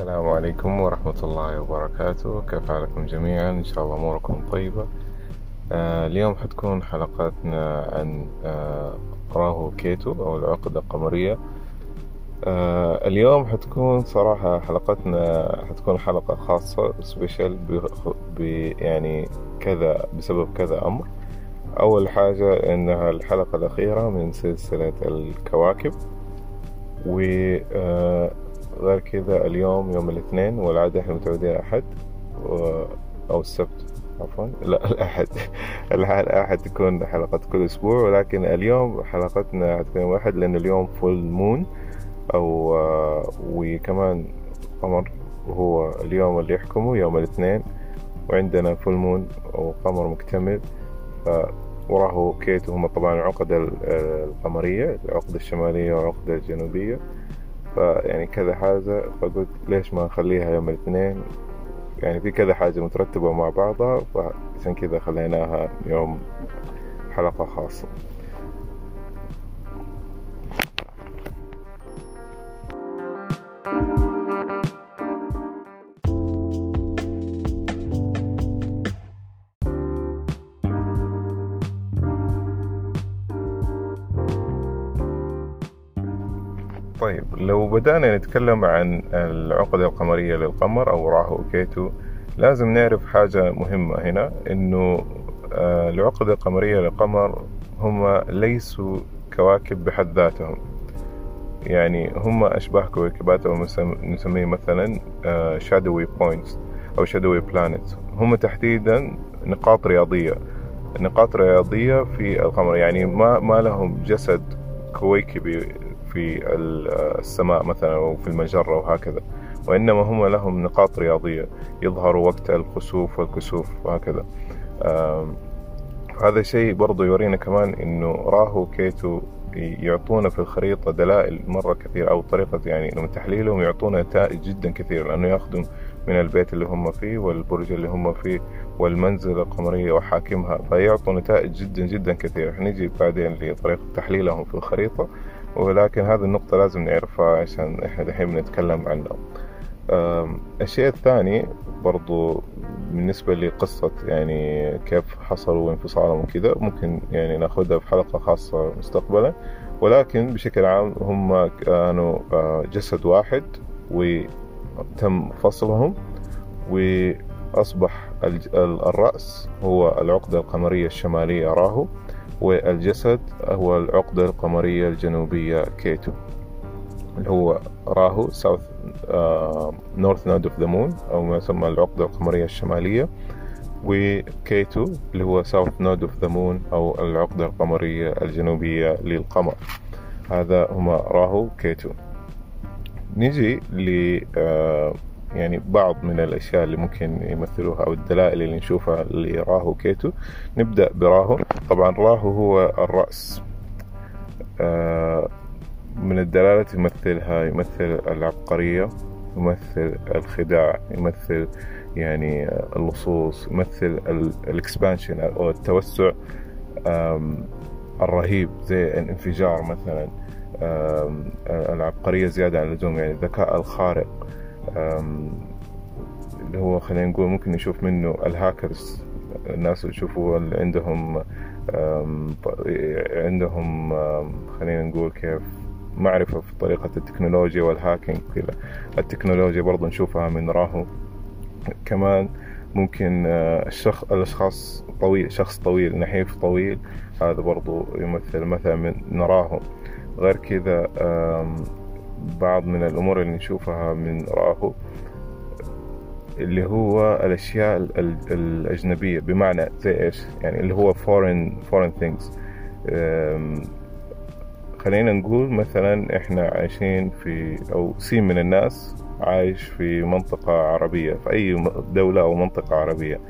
السلام عليكم ورحمة الله وبركاته. كيف حالكم جميعا؟ إن شاء الله أموركم طيبة. آه اليوم حتكون حلقاتنا عن آه راهو كيتو أو العقدة القمرية. آه اليوم حتكون صراحة حلقتنا حتكون حلقة خاصة special يعني كذا بسبب كذا أمر. أول حاجة إنها الحلقة الأخيرة من سلسلة الكواكب. و آه، غير كذا اليوم يوم الاثنين والعادة إحنا متعودين أحد و... أو السبت عفوا. لا الأحد. الأحد تكون حلقة كل أسبوع ولكن اليوم حلقتنا حتكون يوم الأحد لأن اليوم full moon أو وكمان قمر وهو اليوم اللي يحكمه يوم الاثنين. وعندنا full moon أو قمر مكتمل. ف وراهو كيتو هم طبعا العقدة القمرية العقدة الشمالية والعقدة الجنوبية. فيعني كذا حاجة فقلت ليش ما نخليها يوم الاثنين؟ يعني في كذا حاجة مترتبة مع بعضها فعشان كذا خليناها يوم حلقة خاصة. لو بدأنا نتكلم عن العقدة القمرية للقمر أو راهو كيتو لازم نعرف حاجة مهمة هنا إنه آه، العقدة القمرية للقمر هم ليسوا كواكب بحد ذاتهم. يعني هم أشباه كويكبات أو نسميه مثلا shadowy آه، points أو shadowy planets هم تحديدا نقاط رياضية. نقاط رياضية في القمر. يعني ما ما لهم جسد كويكبي في السماء مثلا أو في المجرة وهكذا. وإنما هم لهم نقاط رياضية يظهروا وقت الخسوف والكسوف وهكذا. هذا الشيء برضو يورينا كمان إنه راهو كيتو يعطونا في الخريطة دلائل مرة كثير أو طريقة يعني من تحليلهم يعطونا نتائج جدا كثير لأنه ياخذوا من البيت اللي هم فيه والبرج اللي هم فيه والمنزلة القمرية وحاكمها فيعطوا نتائج جدا جدا كثير. نجي بعدين لطريقة تحليلهم في الخريطة ولكن هذه النقطة لازم نعرفها عشان إحنا دحين بنتكلم عنها. الشيء الثاني برضو بالنسبة لقصة يعني كيف حصلوا انفصالهم وكذا ممكن يعني ناخذها في حلقة خاصة مستقبلا. ولكن بشكل عام هم كانوا آه، جسد واحد وتم فصلهم وأصبح الرأس هو العقدة القمرية الشمالية راهو. والجسد هو العقدة القمرية الجنوبية كيتو اللي هو راهو south north node of the moon أو ما يسمى العقدة القمرية الشمالية. وكيتو اللي هو south node of the moon أو العقدة القمرية الجنوبية للقمر. هذا هما راهو كيتو. نجي ل آه, يعني بعض من الأشياء اللي ممكن يمثلوها أو الدلائل اللي نشوفها لراهو كيتو نبدأ براهو. طبعا راهو هو الرأس. آه، من الدلالات يمثلها يمثل العبقرية يمثل الخداع يمثل يعني اللصوص يمثل الإكسبانشن أو التوسع الرهيب زي الانفجار مثلا. العبقرية زيادة عن اللزوم يعني الذكاء الخارق. اللي هو خلينا نقول ممكن نشوف منه الهاكرز. الناس يشوفوا اللي عندهم عندهم خلينا نقول كيف معرفة في طريقة التكنولوجيا وال hacking كذا التكنولوجيا برضو نشوفها من راهو. كمان ممكن الشخص الأشخاص طويل شخص طويل نحيف طويل هذا برضو يمثل مثلا من راهو غير كذا بعض من الأمور اللي نشوفها من راهو اللي هو الأشياء الأجنبية بمعنى زي إيش؟ يعني اللي هو foreign foreign things. خلينا نقول مثلا إحنا عايشين في أو سين من الناس عايش في منطقة عربية في أي دولة أو منطقة عربية.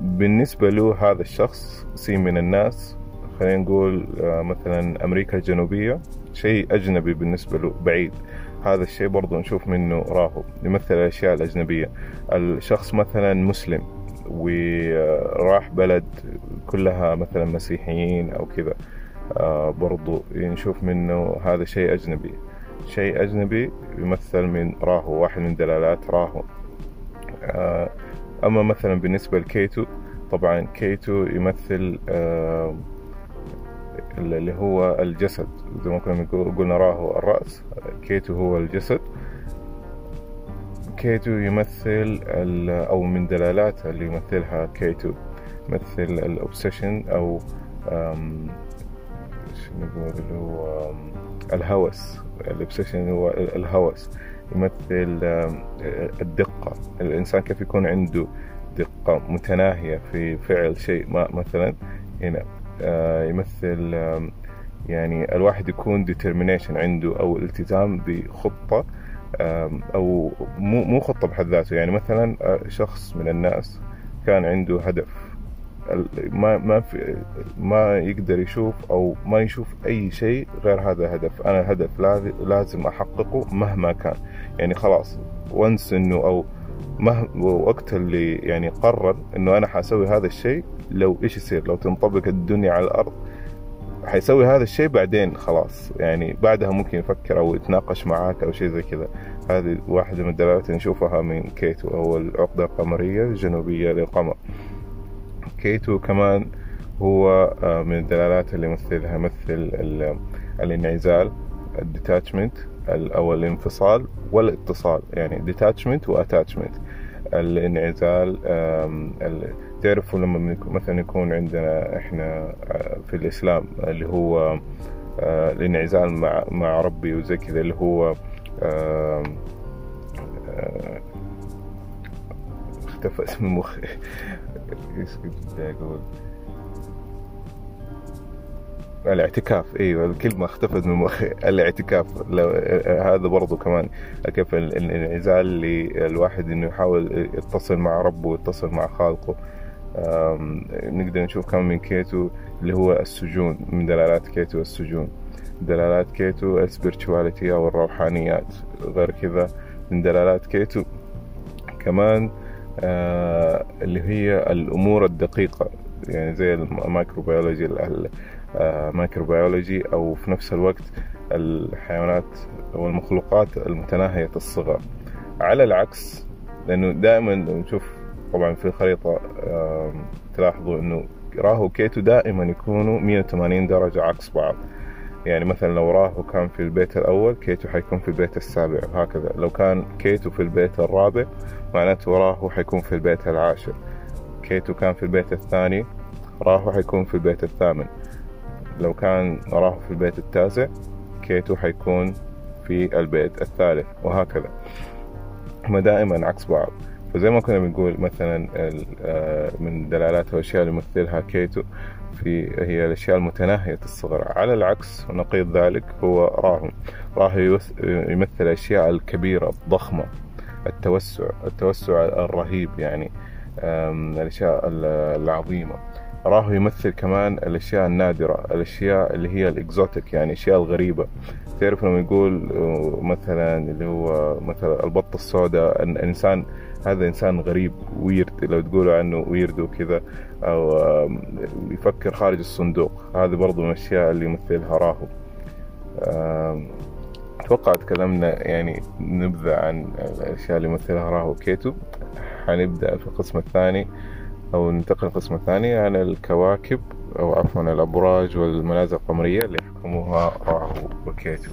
بالنسبة له هذا الشخص سين من الناس خلينا نقول آه، مثلا أمريكا الجنوبية. شيء أجنبي بالنسبة له بعيد. هذا الشيء برضو نشوف منه راهو. يمثل الأشياء الأجنبية. الشخص مثلا مسلم وراح بلد كلها مثلا مسيحيين أو كذا. آه، برضو نشوف منه هذا شيء أجنبي. شيء أجنبي يمثل من راهو واحد من دلالات راهو. آه، أما مثلا بالنسبة لكيتو طبعا كيتو يمثل آه، اللي هو الجسد زي ما كنا قلنا راهو الرأس. كيتو هو الجسد. كيتو يمثل أو من دلالات اللي يمثلها كيتو. يمثل ال obsession أو نقول اللي هو الهوس. ال obsession هو الهوس. يمثل الدقة. الإنسان كيف يكون عنده دقة متناهية في فعل شيء ما مثلا هنا. يمثل يعني الواحد يكون determination عنده أو التزام بخطة أو مو مو خطة بحد ذاته. يعني مثلا آه، شخص من الناس كان عنده هدف ما ما في ما يقدر يشوف أو ما يشوف أي شيء غير هذا الهدف. أنا الهدف لازم أحققه مهما كان. يعني خلاص once إنه أو مهما وقت اللي يعني قرر إنه أنا حاسوي هذا الشيء لو إيش يصير؟ لو تنطبق الدنيا على الأرض حيسوي هذا الشيء بعدين خلاص. يعني بعدها ممكن يفكر أو يتناقش معاك أو شيء زي كذا. هذه واحدة من الدلالات اللي نشوفها من كيتو أو العقدة القمرية الجنوبية للقمر. كيتو كمان هو آه، من الدلالات اللي يمثلها يمثل الانعزال ال detachment أو الانفصال والاتصال. يعني detachment و attachment. الانعزال تعرفوا لما مثلا يكون عندنا إحنا آه، في الإسلام اللي هو آه، الانعزال مع مع ربي وزي كذا اللي هو اختفى اسم مخي أقول؟ الاعتكاف. إيوه الكلمة اختفت من مخي. الاعتكاف. لو هذا برضو كمان كيف الانعزال للواحد إنه يحاول يتصل مع ربه ويتصل مع خالقه. نقدر نشوف كمان من كيتو اللي هو السجون من دلالات كيتو السجون. دلالات كيتو ال spirituality أو الروحانيات. غير كذا من دلالات كيتو كمان آه، اللي هي الأمور الدقيقة. يعني زي ال microbiology ال microbiology أو في نفس الوقت الحيوانات والمخلوقات المتناهية الصغر على العكس لأنه دائما نشوف طبعا في الخريطة تلاحظوا أنه راهو كيتو دائما يكونوا 180 درجة عكس بعض. يعني مثلا لو راهو كان في البيت الأول كيتو حيكون في البيت السابع وهكذا. لو كان كيتو في البيت الرابع معناته راهو حيكون في البيت العاشر. كيتو كان في البيت الثاني راهو حيكون في البيت الثامن. لو كان راهو في البيت التاسع كيتو حيكون في البيت الثالث وهكذا. هما دائما عكس بعض. فزي ما كنا بنقول مثلا آه، من دلالات الأشياء اللي يمثلها كيتو في هي الأشياء المتناهية الصغر على العكس ونقيض ذلك هو راهو راهو يمثل الأشياء الكبيرة الضخمة التوسع التوسع الرهيب يعني الأشياء العظيمة. راهو يمثل كمان الأشياء النادرة الأشياء اللي هي الإكزوتيك يعني الأشياء الغريبة. تعرف لما يقول آه، مثلا اللي هو مثلا البطة السوداء الإنسان هذا إنسان غريب ويرد لو تقولوا عنه ويرد وكذا أو يفكر خارج الصندوق. هذه برضو من الأشياء اللي يمثلها راهو. أتوقع تكلمنا يعني نبذة عن الأشياء اللي يمثلها راهو. كيتو حنبدأ في القسم الثاني أو ننتقل للقسم الثاني عن الكواكب أو عفوا الأبراج والمنازل القمرية اللي يحكموها راهو وكيتو.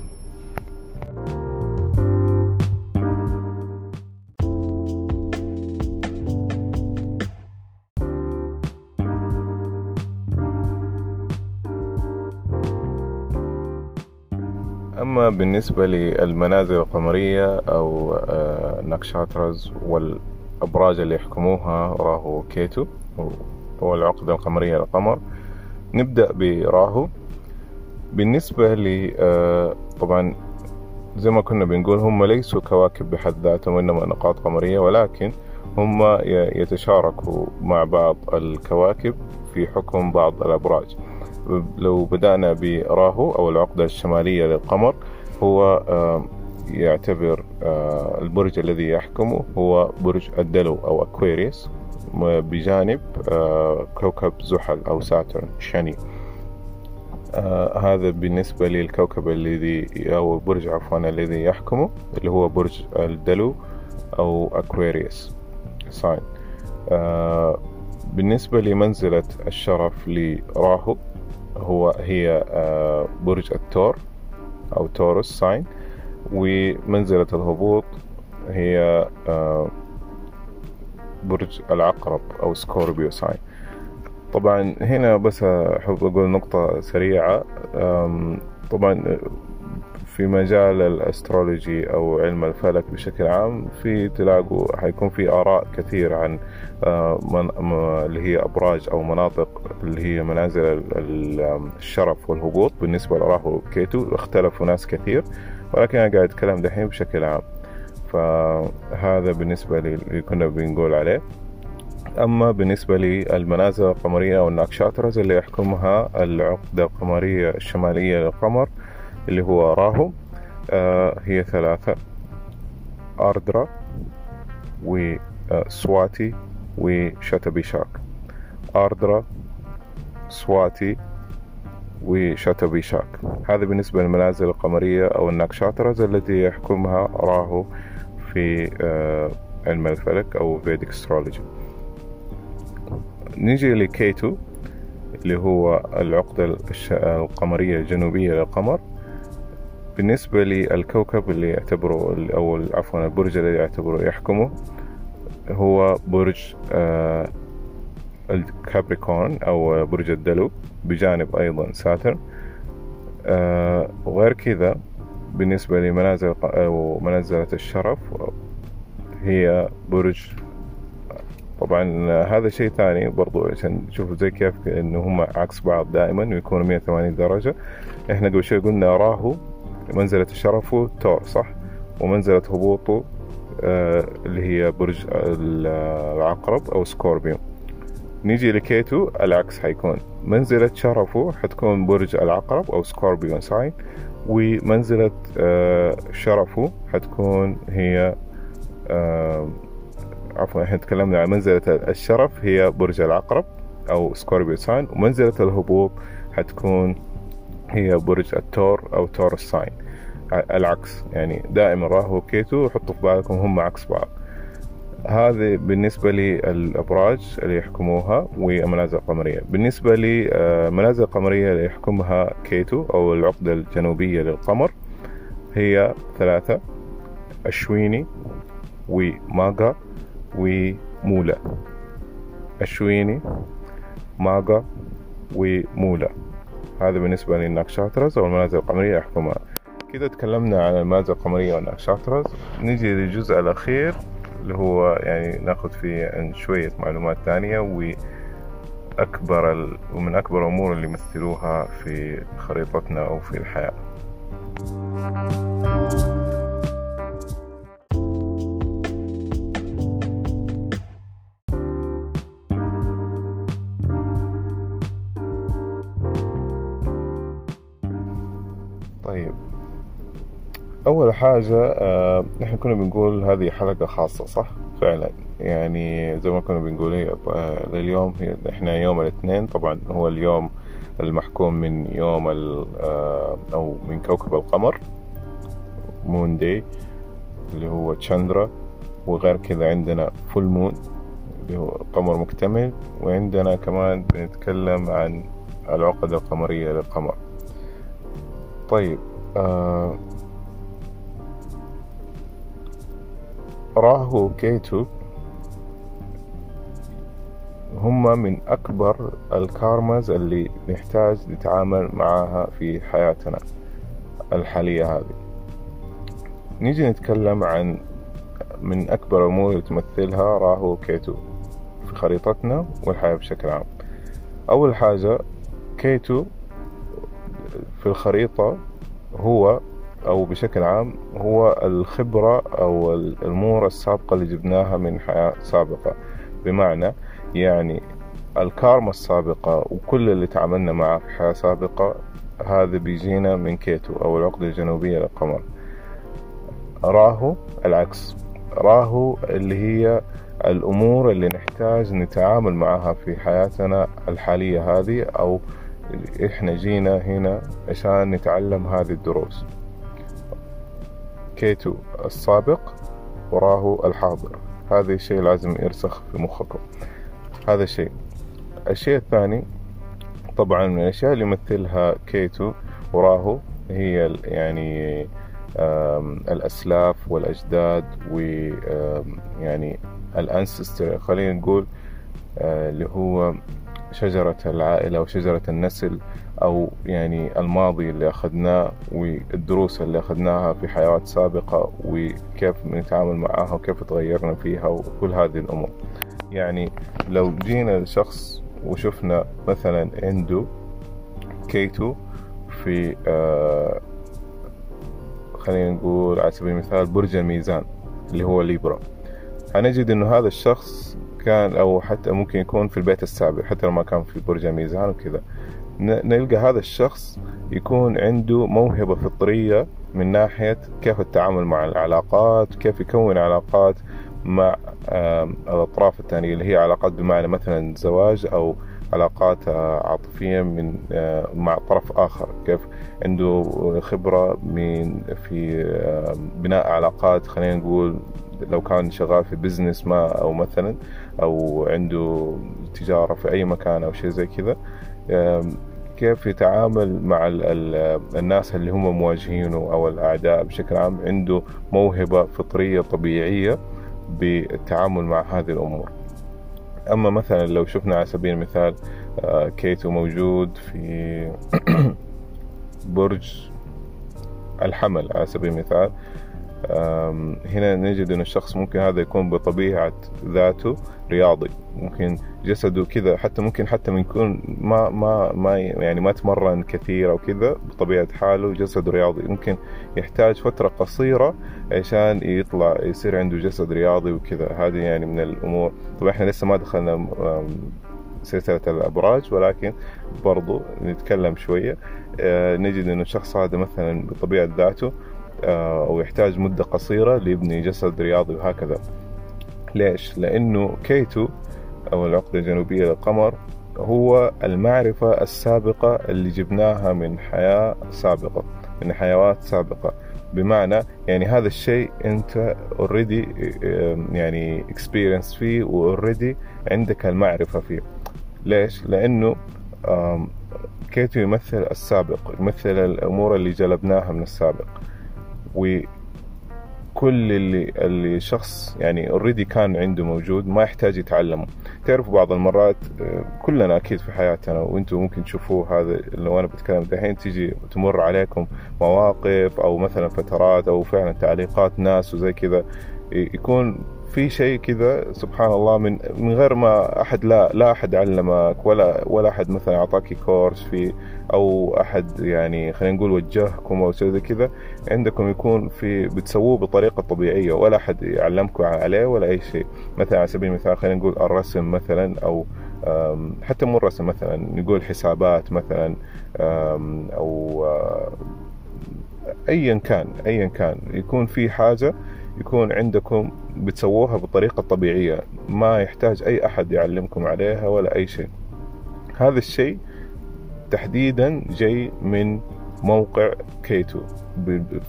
أما بالنسبة للمنازل القمرية أو آه، nakshatras والأبراج اللي يحكموها راهو كيتو هو العقدة القمرية للقمر نبدأ براهو. بالنسبة ل آه، طبعا زي ما كنا بنقول هم ليسوا كواكب بحد ذاتهم وإنما نقاط قمرية ولكن هم يتشاركوا مع بعض الكواكب في حكم بعض الأبراج. لو بدأنا براهو أو العقدة الشمالية للقمر هو يعتبر آه، البرج الذي يحكمه هو برج الدلو أو Aquarius بجانب آه، كوكب زحل أو Saturn شني. آه هذا بالنسبة للكوكب الذي أو برج عفوا الذي يحكمه اللي هو برج الدلو أو Aquarius sign آه بالنسبة لمنزلة الشرف لراهو هو هي آه برج التور. أو Taurus sign ومنزلة الهبوط هي آه برج العقرب أو Scorpio sign طبعا هنا بس أحب أقول نقطة سريعة طبعا في مجال ال astrology أو علم الفلك بشكل عام في تلاقوا حيكون في آراء كثير عن من اللي هي أبراج أو مناطق اللي هي منازل الشرف والهبوط. بالنسبة لراهو كيتو اختلفوا ناس كثير ولكن أنا قاعد أتكلم دحين بشكل عام. فهذا بالنسبة اللي كنا بنقول عليه. أما بالنسبة للمنازل القمرية الناكشاترز اللي يحكمها العقدة القمرية الشمالية للقمر. اللي هو راهو آه هي ثلاثة أردرا وسواتي وشاتبيشاك أردرا سواتي وشاتبيشاك هذا بالنسبة للمنازل القمرية أو ال nakshatras التي يحكمها راهو في آه علم الفلك أو Vedic astrology نيجي لكيتو اللي هو العقدة القمرية الجنوبية للقمر. بالنسبة للكوكب اللي يعتبره أو عفوا البرج الذي يعتبره يحكمه هو برج آه الكابريكون أو برج الدلو بجانب أيضا ساترن. آه وغير كذا بالنسبة لمنازل أو منزلة الشرف هي برج طبعا هذا شيء ثاني برضو عشان تشوفوا زي كيف إنه هم عكس بعض دائما ويكونوا 180 درجة. إحنا قبل شوي قلنا راهو منزلة شرفه تور صح؟ ومنزلة هبوطه آه اللي هي برج العقرب أو Scorpio نيجي لكيتو العكس حيكون. منزلة شرفه حتكون برج العقرب أو Scorpio sign ومنزلة آه شرفه حتكون هي آه عفوا إحنا تكلمنا عن منزلة الشرف هي برج العقرب أو Scorpio sign ومنزلة الهبوط حتكون هي برج التور أو Taurus sign. العكس يعني دائما راهو وكيتو حطوا في بالكم هم عكس بعض. هذه بالنسبة للأبراج اللي يحكموها والمنازل القمرية بالنسبة للمنازل القمرية اللي يحكمها كيتو أو العقدة الجنوبية للقمر هي ثلاثة أشويني وماغا ومولا. أشويني ماغا ومولا. هذا بالنسبة للناكشاترز أو المنازل القمرية يحكمها. كده تكلمنا عن المنازل القمرية والناكشاترز نيجي للجزء الأخير اللي هو يعني ناخذ فيه شوية معلومات ثانية وأكبر ال... ومن أكبر الأمور اللي يمثلوها في خريطتنا أو في الحياة. أول حاجة آه، إحنا كنا بنقول هذه حلقة خاصة صح؟ فعلا. يعني زي ما كنا بنقول هي آه، إحنا يوم الاثنين. طبعا هو اليوم المحكوم من يوم آه، أو من كوكب القمر Moon day اللي هو تشاندرا وغير كذا عندنا full moon اللي هو قمر مكتمل وعندنا كمان بنتكلم عن العقد القمرية للقمر. طيب آه راهو وكيتو هم من أكبر الكارمز اللي نحتاج نتعامل معاها في حياتنا الحالية هذه. نيجي نتكلم عن من أكبر الأمور اللي تمثلها راهو وكيتو في خريطتنا والحياة بشكل عام. أول حاجة كيتو في الخريطة هو أو بشكل عام هو الخبرة أو الأمور السابقة اللي جبناها من حياة سابقة. بمعنى يعني الكارما السابقة وكل اللي تعاملنا معه في حياة سابقة هذا بيجينا من كيتو أو العقدة الجنوبية للقمر. راهو العكس. راهو اللي هي الأمور اللي نحتاج نتعامل معها في حياتنا الحالية هذه أو إحنا جينا هنا عشان نتعلم هذه الدروس. كيتو السابق وراه الحاضر. هذا الشيء لازم يرسخ في مخكم. هذا الشيء. الشيء الثاني طبعا من الأشياء اللي يمثلها كيتو وراهو هي يعني الأسلاف والأجداد ويعني الأنسستر خلينا نقول آه، اللي هو شجرة العائلة وشجرة النسل أو يعني الماضي اللي أخذناه والدروس اللي أخذناها في حياة سابقة وكيف نتعامل معها وكيف تغيرنا فيها وكل هذه الأمور. يعني لو جينا لشخص وشفنا مثلا عنده كيتو في آه خلينا نقول على سبيل المثال برج الميزان اللي هو ليبرا. هنجد إنه هذا الشخص كان أو حتى ممكن يكون في البيت السابع حتى لو ما كان في برج الميزان وكذا. نلقى هذا الشخص يكون عنده موهبة فطرية من ناحية كيف التعامل مع العلاقات كيف يكون علاقات مع الأطراف الثانية اللي هي علاقات بمعنى مثلا زواج أو علاقات آه، عاطفية من آه، مع طرف آخر. كيف عنده خبرة من في بناء علاقات خلينا نقول لو كان شغال في بزنس ما أو مثلا أو عنده تجارة في أي مكان أو شيء زي كذا كيف يتعامل مع الناس اللي هم مواجهينه أو الأعداء بشكل عام؟ عنده موهبة فطرية طبيعية بالتعامل مع هذه الأمور. أما مثلا لو شفنا على سبيل المثال آه، كيتو موجود في برج الحمل على سبيل المثال هنا نجد أن الشخص ممكن هذا يكون بطبيعة ذاته رياضي. ممكن جسده كذا حتى ممكن حتى من يكون ما ما ما يعني ما تمرن كثير أو كذا بطبيعة حاله جسده رياضي. ممكن يحتاج فترة قصيرة عشان يطلع يصير عنده جسد رياضي وكذا. هذه يعني من الأمور. طبعا إحنا لسه ما دخلنا سلسلة الأبراج ولكن برضو نتكلم شوية. آه، نجد أن الشخص هذا مثلا بطبيعة ذاته أو يحتاج مدة قصيرة ليبني جسد رياضي وهكذا ليش؟ لأنه كيتو أو العقدة الجنوبية للقمر هو المعرفة السابقة اللي جبناها من حياة سابقة من حيوات سابقة بمعنى يعني هذا الشيء أنت already يعني experience فيه و already عندك المعرفة فيه ليش؟ لأنه كيتو يمثل السابق يمثل الأمور اللي جلبناها من السابق وكل اللي اللي شخص يعني already كان عنده موجود ما يحتاج يتعلمه. تعرفوا بعض المرات كلنا أكيد في حياتنا وأنتم ممكن تشوفوه هذا لو أنا بتكلم دحين تيجي تمر عليكم مواقف أو مثلا فترات أو فعلا تعليقات ناس وزي كذا يكون في شيء كذا سبحان الله من من غير ما أحد لا لا أحد علمك ولا ولا أحد مثلا أعطاك كورس في أو أحد يعني خلينا نقول وجهكم أو شيء زي كذا عندكم يكون في بتسووه بطريقة طبيعية ولا أحد يعلمكم عليه ولا أي شيء. مثلا على سبيل المثال خلينا نقول الرسم مثلا أو حتى مو الرسم مثلا نقول حسابات مثلا أو ايا كان ايا كان يكون في حاجة يكون عندكم بتسووها بطريقة طبيعية ما يحتاج أي أحد يعلمكم عليها ولا أي شيء. هذا الشيء تحديدا جاي من موقع كيتو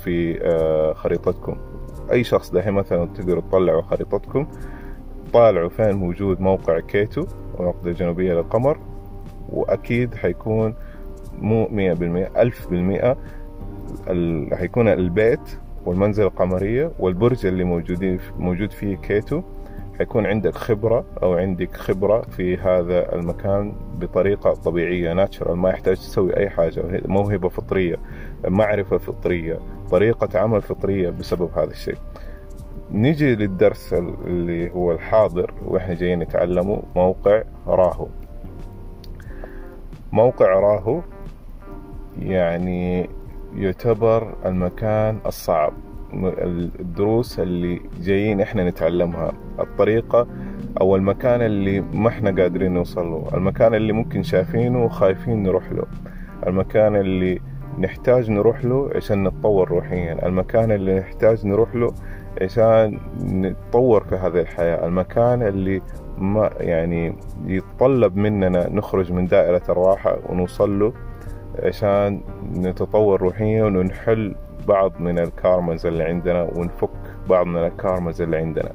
في آه، خريطتكم. أي شخص دحين مثلا تقدروا تطلعوا خريطتكم طالعوا فين موجود موقع كيتو العقدة الجنوبية للقمر وأكيد حيكون مو مية بالمية ألف بالمئة حيكون البيت والمنزل القمرية والبرج اللي موجودين موجود فيه كيتو حيكون عندك خبرة أو عندك خبرة في هذا المكان بطريقة طبيعية ناتشرال ما يحتاج تسوي أي حاجة موهبة فطرية معرفة فطرية طريقة عمل فطرية بسبب هذا الشيء. نيجي للدرس اللي هو الحاضر وإحنا جايين نتعلمه موقع راهو. موقع راهو يعني يعتبر المكان الصعب. الدروس اللي جايين إحنا نتعلمها. الطريقة أو المكان اللي ما إحنا قادرين نوصل له. المكان اللي ممكن شايفينه وخايفين نروح له. المكان اللي نحتاج نروح له عشان نتطور روحيا. المكان اللي نحتاج نروح له عشان نتطور في هذه الحياة. المكان اللي ما يعني يتطلب مننا نخرج من دائرة الراحة ونوصل له عشان نتطور روحيا ونحل بعض من الكارمز اللي عندنا ونفك بعض من الكارمز اللي عندنا.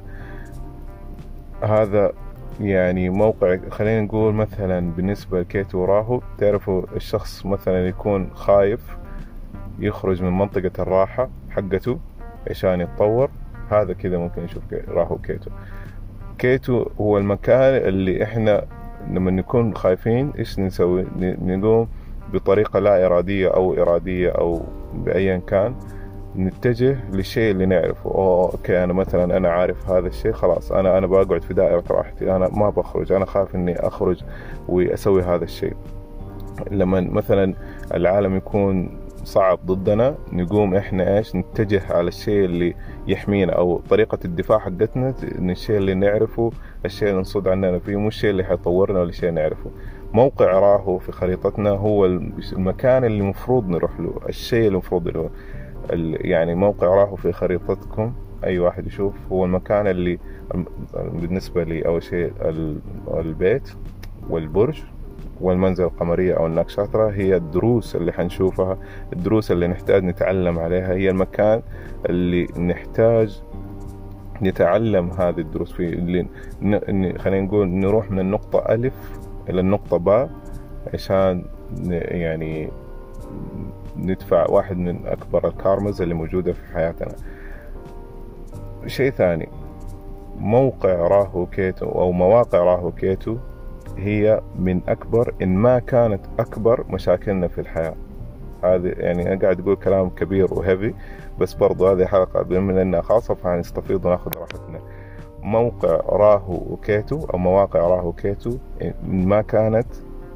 هذا يعني موقع خلينا نقول مثلا بالنسبة لكيتو راهو تعرفوا الشخص مثلا يكون خايف يخرج من منطقة الراحة حقته عشان يتطور هذا كذا ممكن نشوف راهو كيتو. كيتو هو المكان اللي إحنا لما نكون خايفين إيش نسوي؟ نقوم بطريقة لا إرادية أو إرادية أو بأيا كان نتجه للشيء اللي نعرفه. okay أنا مثلا أنا عارف هذا الشيء خلاص أنا أنا بقعد في دائرة راحتي أنا ما بخرج أنا خايف إني أخرج وأسوي هذا الشيء. لما مثلا العالم يكون صعب ضدنا نقوم إحنا إيش نتجه على الشيء اللي يحمينا أو طريقة الدفاع حقتنا الشيء اللي نعرفه الشيء اللي نصد عننا فيه مو الشيء اللي حيطورنا ولا الشيء نعرفه. موقع راهو في خريطتنا هو المكان اللي المفروض نروح له الشيء اللي المفروض له. يعني موقع راهو في خريطتكم أي واحد يشوف هو المكان اللي بالنسبة لي أول شيء البيت والبرج والمنزل القمرية أو النكشاترا هي الدروس اللي حنشوفها الدروس اللي نحتاج نتعلم عليها هي المكان اللي نحتاج نتعلم هذه الدروس اللي خلينا نقول نروح من النقطة ألف إلى النقطة باء عشان يعني ندفع واحد من أكبر الكارمز اللي موجودة في حياتنا. شيء ثاني موقع راهو كيتو أو مواقع راهو كيتو هي من أكبر إن ما كانت أكبر مشاكلنا في الحياة. هذه يعني أنا قاعد أقول كلام كبير و heavy بس برضو هذه حلقة بما إنها خاصة فهنستفيض وناخذ راحتنا. موقع راهو وكيتو أو مواقع راهو وكيتو ما كانت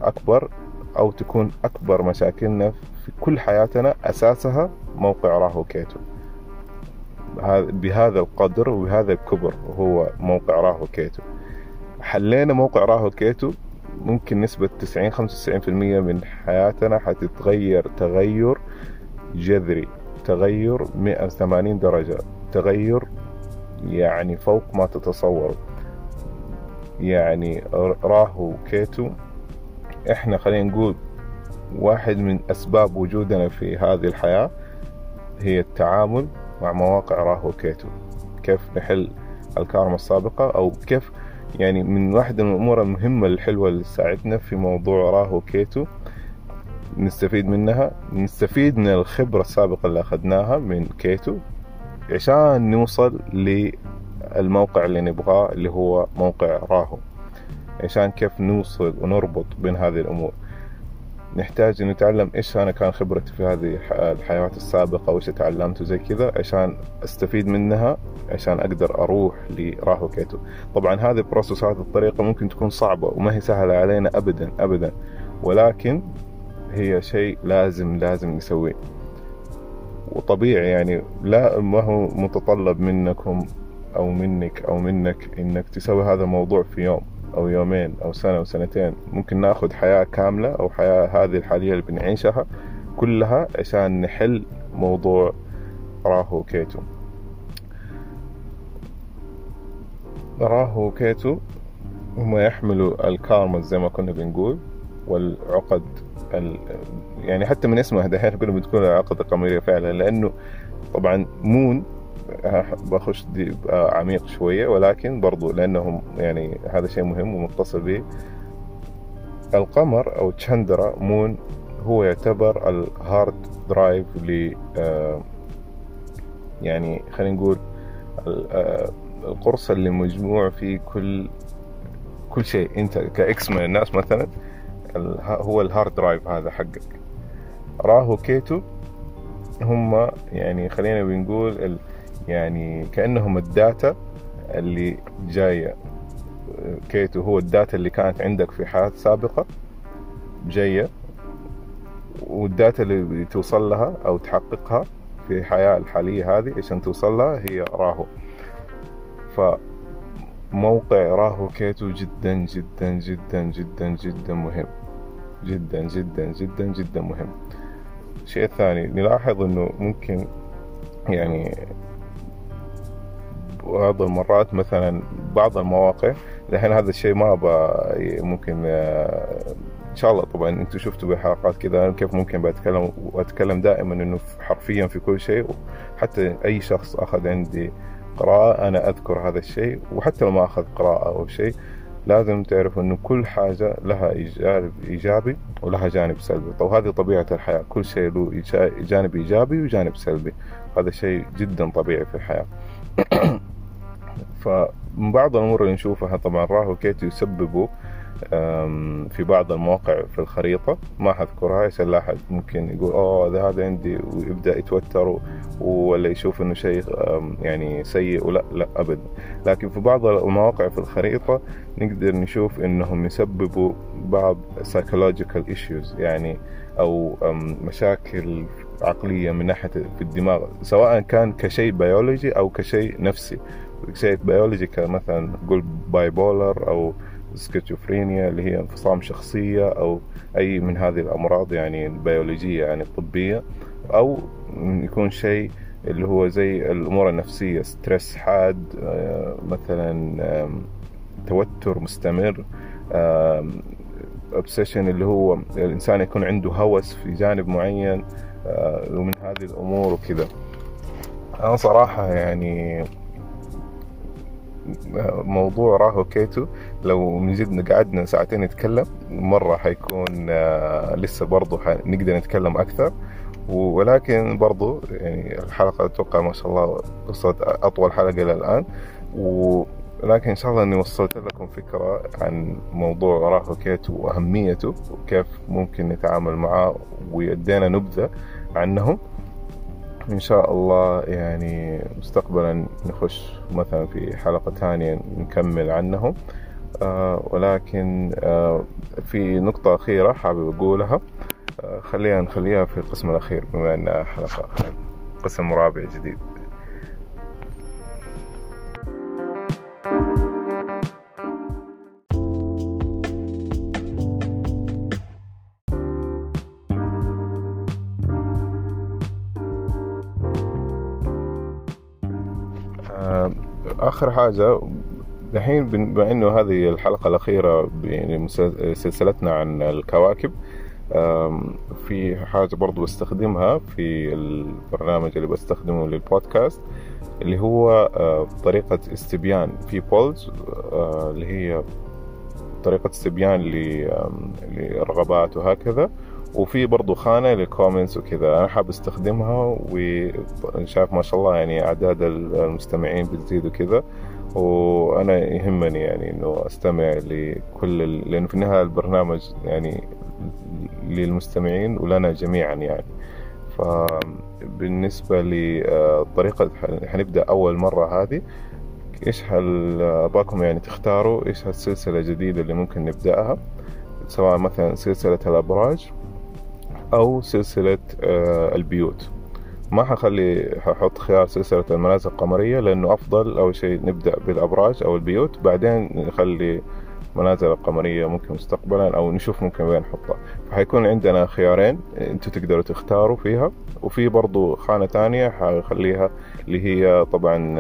أكبر أو تكون أكبر مشاكلنا في كل حياتنا أساسها موقع راهو كيتو. بهذا القدر وبهذا الكبر هو موقع راهو كيتو. حلينا موقع راهو كيتو ممكن نسبة 90 95% من حياتنا حتتغير تغير جذري. تغير 180 درجة. تغير يعني فوق ما تتصور يعني راهو كيتو إحنا خلينا نقول واحد من أسباب وجودنا في هذه الحياة هي التعامل مع مواقع راهو كيتو. كيف نحل الكارما السابقة أو كيف يعني من واحدة من الأمور المهمة الحلوة اللي تساعدنا في موضوع راهو كيتو نستفيد منها نستفيد من الخبرة السابقة اللي أخذناها من كيتو. عشان نوصل للموقع اللي نبغاه اللي هو موقع راهو. عشان كيف نوصل ونربط بين هذه الأمور. نحتاج نتعلم إيش أنا كان خبرتي في هذه الحياة السابقة وإيش تعلمت وزي كذا عشان أستفيد منها عشان أقدر أروح لراهو كيتو. طبعا هذه ال process هذه الطريقة ممكن تكون صعبة وما هي سهلة علينا ابدا ابدا. ولكن هي شيء لازم لازم نسويه. وطبيعي يعني لا ما هو متطلب منكم أو منك أو منك إنك تسوي هذا الموضوع في يوم أو يومين أو سنة أو سنتين. ممكن ناخذ حياة كاملة أو حياة هذه الحالية اللي بنعيشها كلها عشان نحل موضوع راهو كيتو. راهو كيتو هم يحملوا الكارما زي ما كنا بنقول والعقد ال... يعني حتى من اسمها دحين كنا بتكون العقد القمرية فعلا لأنه طبعا مو بخش دي عميق شوية ولكن برضو لأنهم يعني هذا شيء مهم ومتصل به. القمر أو تشاندرا moon هو يعتبر ال hard drive ل يعني خلينا نقول القرص اللي مجموع فيه كل كل شيء. أنت ك X من الناس مثلا هو ال hard drive هذا حقك. راهو كيتو هم يعني خلينا بنقول يعني كأنهم ال data اللي جاية. كيتو هو ال data اللي كانت عندك في حياة سابقة جاية وال data اللي توصل لها أو تحققها في الحياة الحالية هذه عشان توصل لها هي راهو. فموقع راهو كيتو جدا جدا جدا جدا جدا مهم. جدا جدا جدا جدا مهم. الشيء الثاني نلاحظ إنه ممكن يعني بعض المرات مثلا بعض المواقع الحين هذا الشيء ما ممكن آه، إن شاء الله طبعا أنتم شفتوا بحلقات كذا كيف ممكن بتكلم وأتكلم دائما إنه حرفيا في كل شيء حتى أي شخص أخذ عندي قراءة أنا أذكر هذا الشيء وحتى لو ما أخذ قراءة أو شيء لازم تعرف إنه كل حاجة لها جانب إيجابي ولها جانب سلبي. طب هذه طبيعة الحياة. كل شيء له جانب إيجابي وجانب سلبي. هذا شيء جدا طبيعي في الحياة. فمن بعض الأمور اللي نشوفها طبعا راهو كيتو يسببوا في بعض المواقع في الخريطة ما حذكرها عشان لا أحد ممكن يقول أوه هذا عندي. ويبدأ يتوتر ولا يشوف إنه شيء يعني سيء ولا لا أبدا لكن في بعض المواقع في الخريطة نقدر نشوف إنهم يسببوا بعض psychological issues يعني أو مشاكل عقلية من ناحية في الدماغ سواء كان كشيء بيولوجي أو كشيء نفسي. شيء بيولوجي كمثلا نقول bipolar أو سكيزوفرينيا اللي هي انفصام شخصية أو أي من هذه الأمراض يعني البيولوجية يعني الطبية أو يكون شيء اللي هو زي الأمور النفسية stress حاد آه، مثلا توتر مستمر obsession اللي هو الإنسان يكون عنده هوس في جانب معين آه، ومن هذه الأمور وكذا. أنا صراحة يعني موضوع راهو كيتو. لو من جد قعدنا ساعتين نتكلم مرة حيكون آه، لسه برضو نقدر نتكلم أكثر. ولكن برضو يعني الحلقة أتوقع ما شاء الله وصلت أطول حلقة إلى الآن. ولكن إن شاء الله إني وصلت لكم فكرة عن موضوع راهو كيتو وأهميته وكيف ممكن نتعامل معاه ويدينا نبذة عنهم. إن شاء الله يعني مستقبلا نخش مثلا في حلقة ثانية نكمل عنهم. آه ولكن آه في نقطة أخيرة حابب أقولها. آه خلينا نخليها في القسم الأخير بما أنها حلقة قسم رابع جديد. آخر حاجة الحين بما إنه هذه الحلقة الأخيرة يعني سلسلتنا عن الكواكب في حاجة برضو بستخدمها في البرنامج اللي بستخدمه للبودكاست اللي هو آه، طريقة استبيان في polls آه، اللي هي طريقة استبيان للرغبات وهكذا. وفي برضو خانة لل comments وكذا. أنا حاب أستخدمها وشايف ما شاء الله يعني أعداد المستمعين بتزيد وكذا. وأنا يهمني يعني إنه أستمع لكل. لأنه في النهاية البرنامج يعني للمستمعين ولنا جميعا يعني. فبالنسبة لطريقة حنبدأ أول مرة هذه إيش هل أباكم يعني تختاروا؟ إيش هالسلسلة الجديدة اللي ممكن نبدأها؟ سواء مثلا سلسلة الأبراج أو سلسلة آه، البيوت. ما حخلي ححط خيار سلسلة المنازل القمرية لأنه أفضل أول شيء نبدأ بالأبراج أو البيوت بعدين نخلي منازل القمرية ممكن مستقبلا أو نشوف ممكن وين نحطها. فحيكون عندنا خيارين أنتوا تقدروا تختاروا فيها. وفي برضو خانة تانية حخليها اللي هي طبعا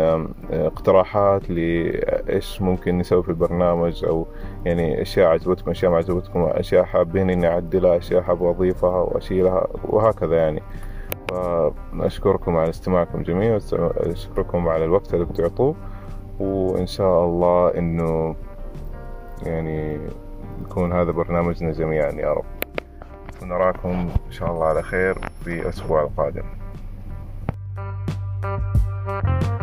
اقتراحات لإيش ممكن نسوي في البرنامج أو يعني أشياء عجبتكم أشياء ما عجبتكم أشياء حابين إني أعدلها أشياء حاب أضيفها وأشيلها وهكذا يعني. فأشكركم على استماعكم جميعا أشكركم على الوقت اللي بتعطوه وإن شاء الله إنه يعني يكون هذا برنامجنا جميعا يا رب. ونراكم إن شاء الله على خير في الأسبوع القادم. Thank you.